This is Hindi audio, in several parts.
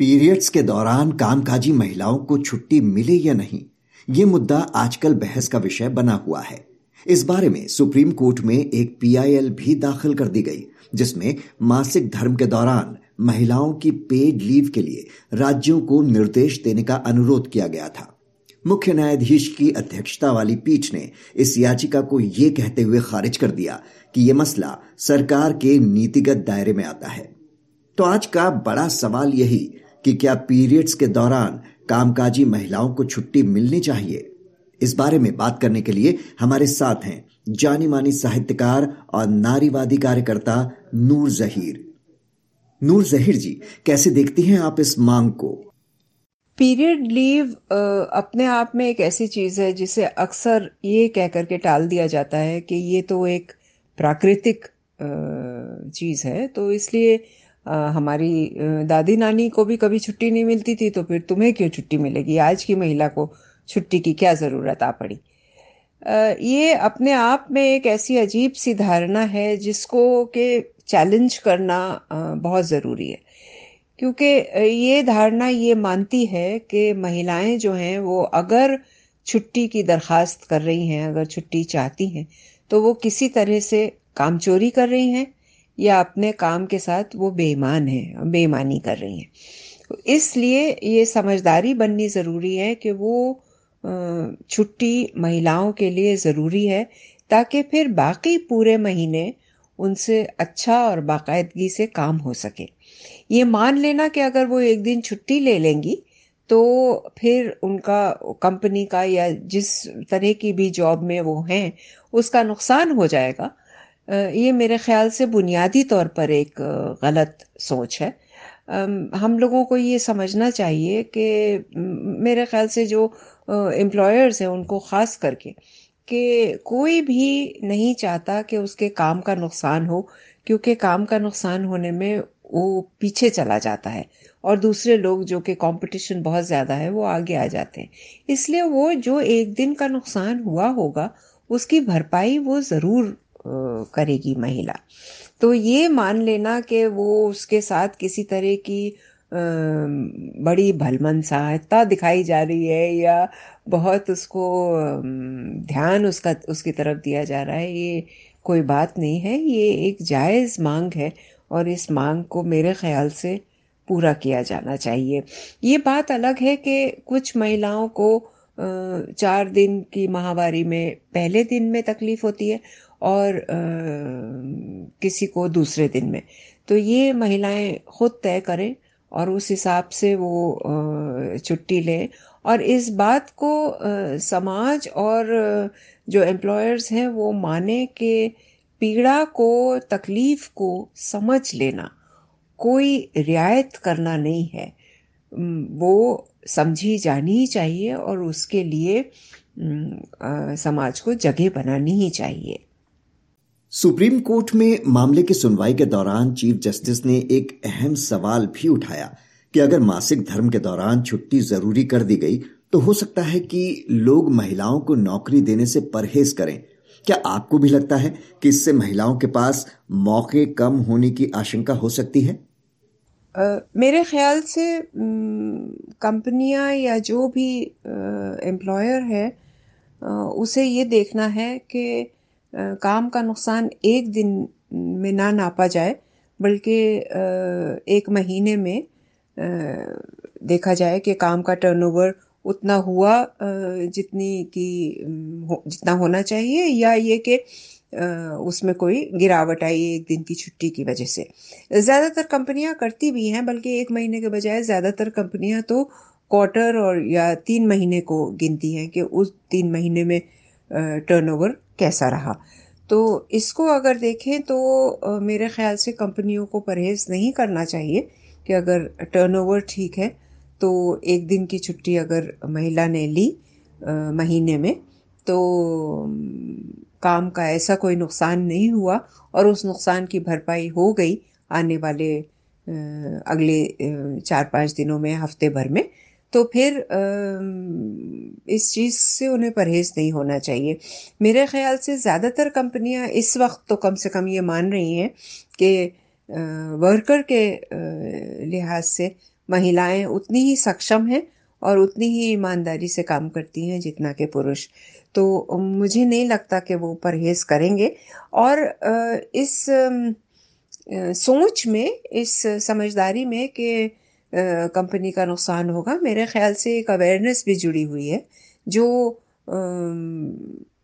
पीरियड्स के दौरान कामकाजी महिलाओं को छुट्टी मिले या नहीं, ये मुद्दा आजकल बहस का विषय बना हुआ है। इस बारे में सुप्रीम कोर्ट में एक पीआईएल भी दाखिल कर दी गई, जिसमें मासिक धर्म के दौरान महिलाओं की पेड लीव के लिए राज्यों को निर्देश देने का अनुरोध किया गया था। मुख्य न्यायाधीश की अध्यक्षता वाली पीठ ने इस याचिका को ये कहते हुए खारिज कर दिया कि यह मसला सरकार के नीतिगत दायरे में आता है। तो आज का बड़ा सवाल यही कि क्या पीरियड्स के दौरान कामकाजी महिलाओं को छुट्टी मिलनी चाहिए? इस बारे में बात करने के लिए हमारे साथ हैं जानी मानी साहित्यकार और नारीवादी कार्यकर्ता नूर जहीर। नूर जहीर जी, कैसे देखती हैं आप इस मांग को? पीरियड लीव अपने आप में एक ऐसी चीज़ है जिसे अक्सर ये कह करके टाल दिया जाता है कि ये तो एक प्राकृतिक चीज़ है। तो इसलिए हमारी दादी नानी को भी कभी छुट्टी नहीं मिलती थी तो फिर तुम्हें क्यों छुट्टी मिलेगी? आज की महिला को छुट्टी की क्या ज़रूरत आ पड़ी? ये अपने आप में एक ऐसी अजीब सी धारणा है जिसको के चैलेंज करना बहुत ज़रूरी है। क्योंकि ये धारणा ये मानती है कि महिलाएँ जो हैं, वो अगर छुट्टी की दरखास्त कर रही हैं, अगर छुट्टी चाहती हैं तो वो किसी तरह से काम चोरी कर रही हैं या अपने काम के साथ वो बेईमान है, बेईमानी कर रही हैं। इसलिए ये समझदारी बननी ज़रूरी है कि वो छुट्टी महिलाओं के लिए ज़रूरी है, ताकि फिर बाकी पूरे महीने उनसे अच्छा और बाकायदगी से काम हो सके। ये मान लेना कि अगर वो एक दिन छुट्टी ले लेंगी तो फिर उनका कंपनी का या जिस तरह की भी जॉब में वो हैं, उसका नुकसान हो जाएगा ये मेरे ख्याल से बुनियादी तौर पर एक गलत सोच है। हम लोगों को ये समझना चाहिए कि मेरे ख्याल से जो एम्प्लॉयर्स हैं उनको ख़ास करके कि कोई भी नहीं चाहता कि उसके काम का नुकसान हो, क्योंकि काम का नुकसान होने में वो पीछे चला जाता है और दूसरे लोग जो कि कंपटीशन बहुत ज़्यादा है वो आगे आ जाते हैं। इसलिए वो जो एक दिन का नुकसान हुआ होगा, उसकी भरपाई वो ज़रूर करेगी महिला। तो ये मान लेना कि वो उसके साथ किसी तरह की बड़ी भलमनसाहता दिखाई जा रही है या बहुत उसको ध्यान उसका, उसकी तरफ़ दिया जा रहा है, ये कोई बात नहीं है। ये एक जायज़ मांग है और इस मांग को मेरे ख्याल से पूरा किया जाना चाहिए। ये बात अलग है कि कुछ महिलाओं को चार दिन की माहवारी में पहले दिन में तकलीफ़ होती है और किसी को दूसरे दिन में। तो ये महिलाएँ खुद तय करें और उस हिसाब से वो छुट्टी लें। और इस बात को समाज और, जो एम्प्लॉयर्स हैं, वो माने कि पीड़ा को, तकलीफ़ को समझ लेना। कोई रियायत करना नहीं है। वो समझी जानी चाहिए और उसके लिए समाज को जगह बनानी ही चाहिए। सुप्रीम कोर्ट में मामले की सुनवाई के दौरान चीफ जस्टिस ने एक अहम सवाल भी उठाया कि अगर मासिक धर्म के दौरान छुट्टी ज़रूरी कर दी गई तो हो सकता है कि लोग महिलाओं को नौकरी देने से परहेज करें। क्या आपको भी लगता है कि इससे महिलाओं के पास मौके कम होने की आशंका हो सकती है? Uh, मेरे ख्याल से कंपनियाँ या जो भी एम्प्लॉयर है uh, उसे ये देखना है कि काम का नुकसान एक दिन में ना नापा जाए, बल्कि एक महीने में देखा जाए कि काम का टर्नओवर उतना हुआ जितनी की जितना होना चाहिए, या ये कि उसमें कोई गिरावट आई एक दिन की छुट्टी की वजह से। ज़्यादातर कंपनियाँ करती भी हैं, बल्कि एक महीने के बजाय ज़्यादातर कंपनियाँ तो क्वार्टर और या तीन महीने को गिनती हैं कि उस तीन महीने में टर्नओवर कैसा रहा? तो इसको अगर देखें तो मेरे ख्याल से कंपनियों को परहेज़ नहीं करना चाहिए कि अगर टर्नओवर ठीक है तो एक दिन की छुट्टी अगर महिला ने ली महीने में तो काम का ऐसा कोई नुकसान नहीं हुआ और उस नुकसान की भरपाई हो गई आने वाले अगले चार पाँच दिनों में, हफ़्ते भर में तो फिर इस चीज़ से उन्हें परहेज़ नहीं होना चाहिए। मेरे ख्याल से ज़्यादातर कंपनियाँ इस वक्त तो कम से कम ये मान रही हैं कि वर्कर के लिहाज से महिलाएँ उतनी ही सक्षम हैं और उतनी ही ईमानदारी से काम करती हैं जितना कि पुरुष। तो मुझे नहीं लगता कि वो परहेज करेंगे। और इस सोच में, इस समझदारी में कि कंपनी का नुकसान होगा। मेरे ख्याल से एक अवेयरनेस भी जुड़ी हुई है, जो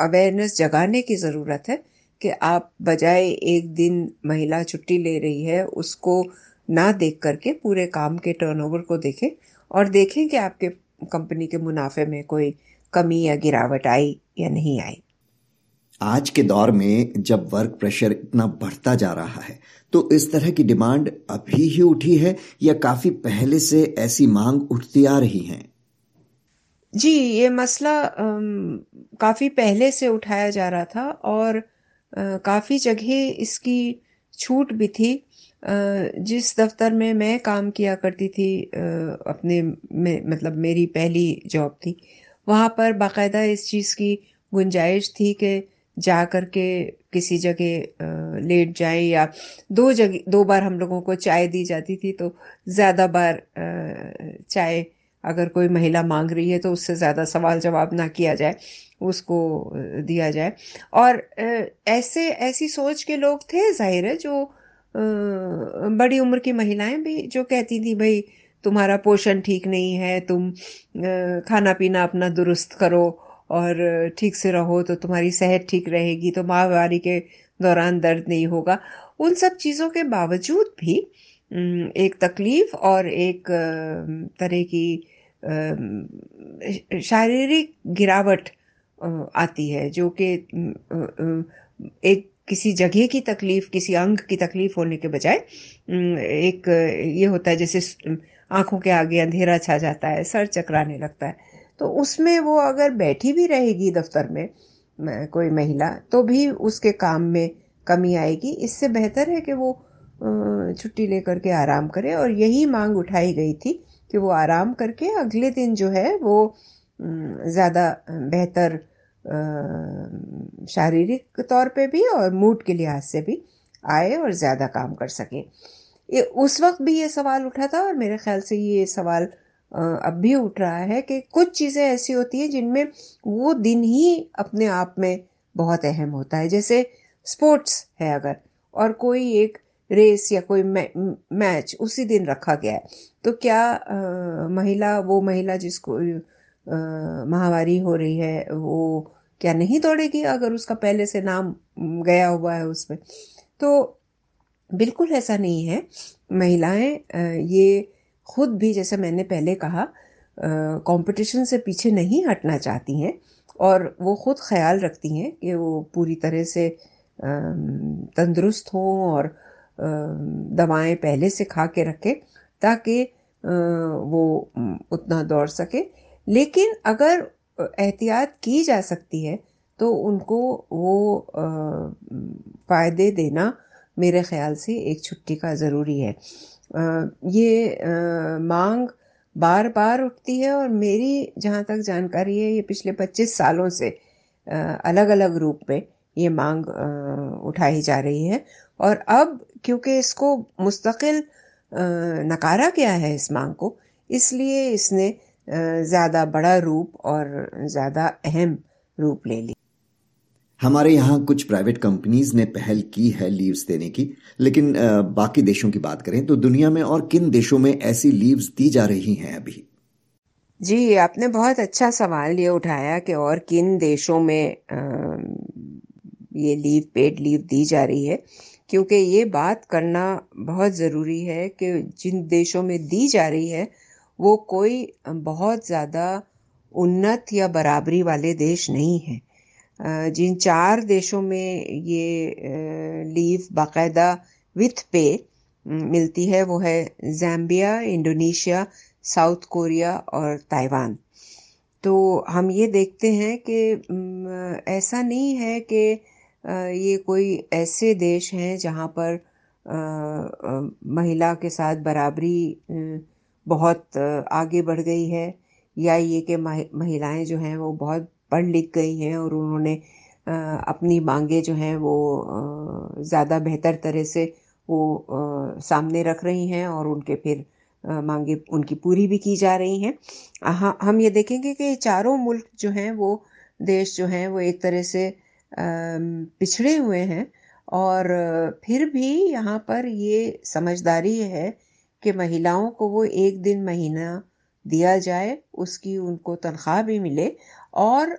अवेयरनेस जगाने की ज़रूरत है कि आप बजाय एक दिन महिला छुट्टी ले रही है, उसको ना देख करके पूरे काम के टर्नओवर को देखें और देखें कि आपके कंपनी के मुनाफे में कोई कमी या गिरावट आई या नहीं आई। आज के दौर में जब वर्क प्रेशर इतना बढ़ता जा रहा है तो इस तरह की डिमांड अभी ही उठी है या काफ़ी पहले से ऐसी मांग उठती आ रही है? जी, ये मसला काफ़ी पहले से उठाया जा रहा था और काफ़ी जगह इसकी छूट भी थी। जिस दफ्तर में मैं काम किया करती थी अपने में मतलब मेरी पहली जॉब थी, वहाँ पर बाकायदा इस चीज़ की गुंजाइश थी कि जा कर के किसी जगह लेट जाए या दो जगह दो बार हम लोगों को चाय दी जाती थी तो ज़्यादा बार चाय अगर कोई महिला मांग रही है तो उससे ज़्यादा सवाल जवाब ना किया जाए, उसको दिया जाए। और ऐसे, ऐसी सोच के लोग थे ज़ाहिर है जो बड़ी उम्र की महिलाएँ भी जो कहती थी, भाई, तुम्हारा पोषण ठीक नहीं है, तुम खाना पीना अपना दुरुस्त करो और ठीक से रहो तो तुम्हारी सेहत ठीक रहेगी तो माहवारी के दौरान दर्द नहीं होगा। उन सब चीज़ों के बावजूद भी एक तकलीफ़ और एक तरह की शारीरिक गिरावट आती है, जो कि एक किसी जगह की तकलीफ़, किसी अंग की तकलीफ़ होने के बजाय एक ये होता है जैसे आँखों के आगे अंधेरा छा जाता है, सर चकराने लगता है। तो उसमें वो अगर बैठी भी रहेगी दफ्तर में कोई महिला तो भी उसके काम में कमी आएगी। इससे बेहतर है कि वो छुट्टी लेकर के आराम करे और यही मांग उठाई गई थी कि वो आराम करके अगले दिन जो है वो ज़्यादा बेहतर शारीरिक तौर पे भी और मूड के लिहाज से भी आए और ज़्यादा काम कर सके। उस वक्त भी ये सवाल उठा था और मेरे ख्याल से ये सवाल अब भी उठ रहा है कि कुछ चीज़ें ऐसी होती हैं जिनमें वो दिन ही अपने आप में बहुत अहम होता है। जैसे स्पोर्ट्स है अगर और कोई एक रेस या कोई मैच उसी दिन रखा गया है तो क्या आ, महिला वो महिला जिसको माहवारी हो रही है वो क्या नहीं दौड़ेगी अगर उसका पहले से नाम गया हुआ है उसमें? तो बिल्कुल ऐसा नहीं है। महिलाएँ ये खुद भी, जैसे मैंने पहले कहा कंपटीशन से पीछे नहीं हटना चाहती हैं और वो खुद ख्याल रखती हैं कि वो पूरी तरह से तंदुरुस्त हों और दवाएँ पहले से खा के रखें ताकि वो उतना दौड़ सके। लेकिन अगर एहतियात की जा सकती है तो उनको वो फ़ायदे देना मेरे ख़्याल से एक छुट्टी का ज़रूरी है। ये मांग बार बार उठती है और मेरी जहाँ तक जानकारी है ये पिछले 25 सालों से अलग अलग रूप में ये मांग उठाई जा रही है। और अब क्योंकि इसको मुस्तकिल नकारा गया है इस मांग को, इसलिए इसने ज़्यादा बड़ा रूप और ज़्यादा अहम रूप ले ली हमारे यहाँ कुछ प्राइवेट कंपनीज़ ने पहल की है लीव्स देने की, लेकिन बाकी देशों की बात करें तो दुनिया में और किन देशों में ऐसी लीव्स दी जा रही हैं अभी? जी, आपने बहुत अच्छा सवाल ये उठाया कि और किन देशों में ये लीव पेड लीव दी जा रही है, क्योंकि ये बात करना बहुत ज़रूरी है कि जिन देशों में दी जा रही है, वो कोई बहुत ज़्यादा उन्नत या बराबरी वाले देश नहीं हैं। जिन चार देशों में ये लीव बाकायदा विथ पे मिलती है, वो है जैम्बिया, इंडोनेशिया, साउथ कोरिया और ताइवान। तो हम ये देखते हैं कि ऐसा नहीं है कि ये कोई ऐसे देश हैं जहाँ पर महिला के साथ बराबरी बहुत आगे बढ़ गई है, या ये कि महिलाएँ जो हैं वो बहुत पढ़ लिख गई हैं और उन्होंने अपनी मांगे जो हैं वो ज़्यादा बेहतर तरह से वो सामने रख रही हैं और उनके फिर मांगे उनकी पूरी भी की जा रही हैं। हाँ हम ये देखेंगे कि चारों मुल्क जो हैं वो देश जो हैं वो एक तरह से पिछड़े हुए हैं और फिर भी यहाँ पर ये समझदारी है कि महिलाओं को वो एक दिन महीना दिया जाए उसकी उनको तनख्वाह भी मिले और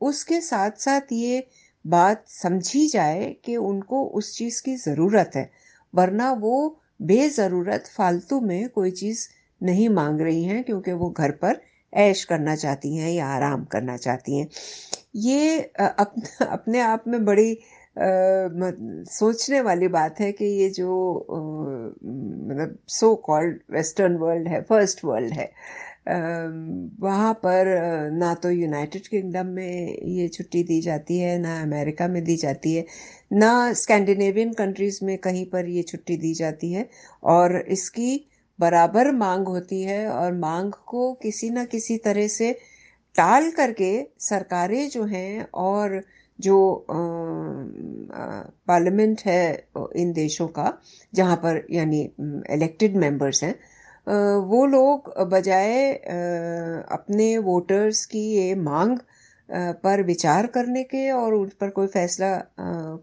उसके साथ साथ ये बात समझी जाए कि उनको उस चीज़ की ज़रूरत है वरना वो बेज़रूरत फालतू में कोई चीज़ नहीं मांग रही हैं क्योंकि वो घर पर ऐश करना चाहती हैं या आराम करना चाहती हैं। ये अप, अपने आप में बड़ी सोचने वाली बात है कि ये जो मतलब सो कॉल्ड वेस्टर्न वर्ल्ड है फ़र्स्ट वर्ल्ड है वहाँ पर ना तो यूनाइटेड किंगडम में ये छुट्टी दी जाती है, ना अमेरिका में दी जाती है, ना स्कैंडिनेवियन कंट्रीज़ में कहीं पर ये छुट्टी दी जाती है और इसकी बराबर मांग होती है और मांग को किसी न किसी तरह से टाल करके सरकारें जो हैं और जो पार्लियामेंट है इन देशों का, जहाँ पर, यानी इलेक्टेड मेंबर्स हैं वो लोग बजाय अपने वोटर्स की ये मांग पर विचार करने के और उन पर कोई फैसला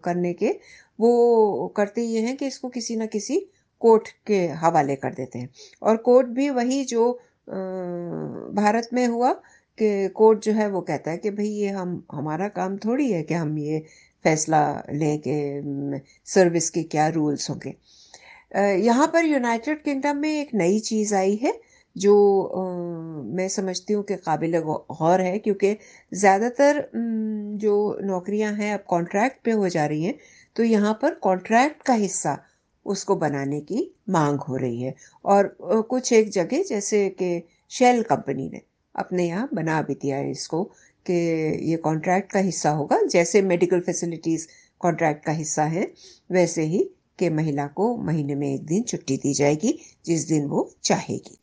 करने के, वो करते ये हैं कि इसको किसी न किसी कोर्ट के हवाले कर देते हैं। और कोर्ट भी वही जो भारत में हुआ कि कोर्ट जो है वो कहता है कि भाई ये हम हमारा काम थोड़ी है कि हम ये फैसला लें कि सर्विस के क्या रूल्स होंगे। यहाँ पर यूनाइटेड किंगडम में एक नई चीज़ आई है जो आ, मैं समझती हूँ कि काबिल गौर है क्योंकि ज़्यादातर जो नौकरियाँ हैं अब कॉन्ट्रैक्ट पे हो जा रही हैं तो यहाँ पर कॉन्ट्रैक्ट का हिस्सा उसको बनाने की मांग हो रही है। और कुछ एक जगह जैसे कि शेल कंपनी ने। अपने यहाँ बना भी दिया है इसको, कि ये कॉन्ट्रैक्ट का हिस्सा होगा। जैसे मेडिकल फैसिलिटीज़ कॉन्ट्रैक्ट का हिस्सा है, वैसे ही कि महिला को महीने में एक दिन छुट्टी दी जाएगी, जिस दिन वो चाहेगी।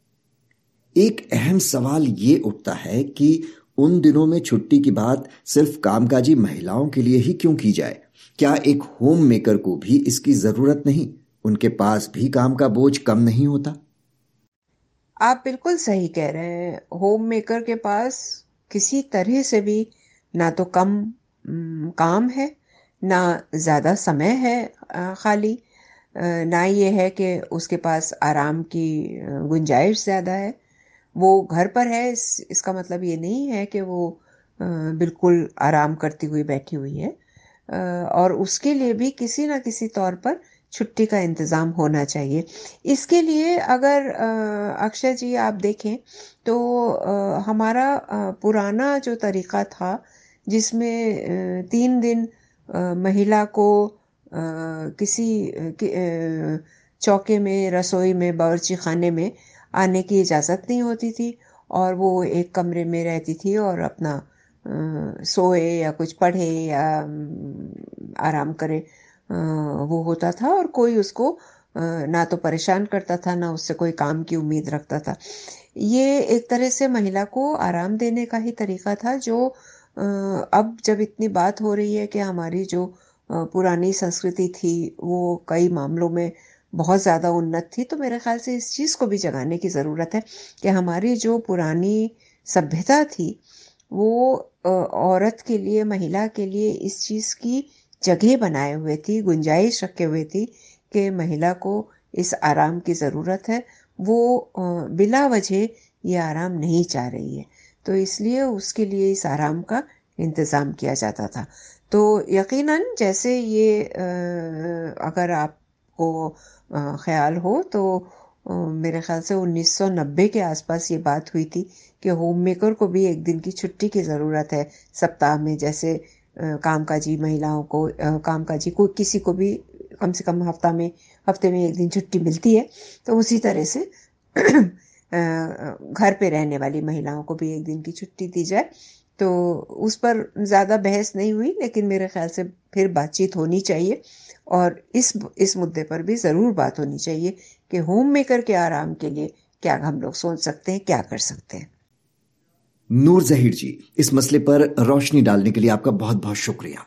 एक अहम सवाल ये उठता है कि उन दिनों में छुट्टी की बात सिर्फ़ कामकाजी महिलाओं के लिए ही क्यों की जाए? क्या एक होम मेकर को भी इसकी ज़रूरत नहीं? उनके पास भी काम का बोझ कम नहीं होता? आप बिल्कुल सही कह रहे हैं। होम मेकर के पास किसी तरह से भी ना तो कम काम है ना ज़्यादा समय है खाली। ना ये है कि उसके पास आराम की गुंजाइश ज़्यादा है। वो घर पर है इस, इसका मतलब ये नहीं है कि वो बिल्कुल आराम करती हुई बैठी हुई है। और उसके लिए भी किसी ना किसी तौर पर छुट्टी का इंतज़ाम होना चाहिए। इसके लिए अगर अक्षय जी आप देखें तो हमारा पुराना जो तरीका था, जिसमें तीन दिन महिला को किसी चौके में, रसोई में बावर्ची खाने में आने की इजाज़त नहीं होती थी और वो एक कमरे में रहती थी और अपना सोए या कुछ पढ़े या आराम करे। वो होता था और कोई उसको ना तो परेशान करता था, ना उससे कोई काम की उम्मीद रखता था। ये एक तरह से महिला को आराम देने का ही तरीका था जो अब जब इतनी बात हो रही है कि हमारी जो पुरानी संस्कृति थी, वो कई मामलों में बहुत ज़्यादा उन्नत थी तो मेरे ख्याल से इस चीज़ को भी जगाने की ज़रूरत है कि हमारी जो पुरानी सभ्यता थी, वो औरत के लिए, महिला के लिए इस चीज़ की जगह बनाए हुए थी, गुंजाइश रखे हुए थी कि महिला को इस आराम की ज़रूरत है। वो बिला वजह ये आराम नहीं चाह रही है। तो इसलिए उसके लिए इस आराम का इंतज़ाम किया जाता था। तो यकीनन जैसे ये अगर आपको ख्याल हो तो मेरे ख्याल से 1990 के आसपास ये बात हुई थी कि होम मेकर को भी एक दिन की छुट्टी की ज़रूरत है सप्ताह में, जैसे कामकाजी महिलाओं को कामकाजी को, किसी को भी कम से कम हफ़्ता में, हफ़्ते में एक दिन छुट्टी मिलती है तो उसी तरह से घर पे रहने वाली महिलाओं को भी एक दिन की छुट्टी दी जाए। तो उस पर ज़्यादा बहस नहीं हुई, लेकिन मेरे ख्याल से फिर बातचीत होनी चाहिए और इस इस मुद्दे पर भी ज़रूर बात होनी चाहिए कि होम मेकर के आराम के लिए क्या हम लोग सोच सकते हैं, क्या कर सकते हैं। नूर जहीर जी इस मसले पर रोशनी डालने के लिए आपका बहुत बहुत शुक्रिया।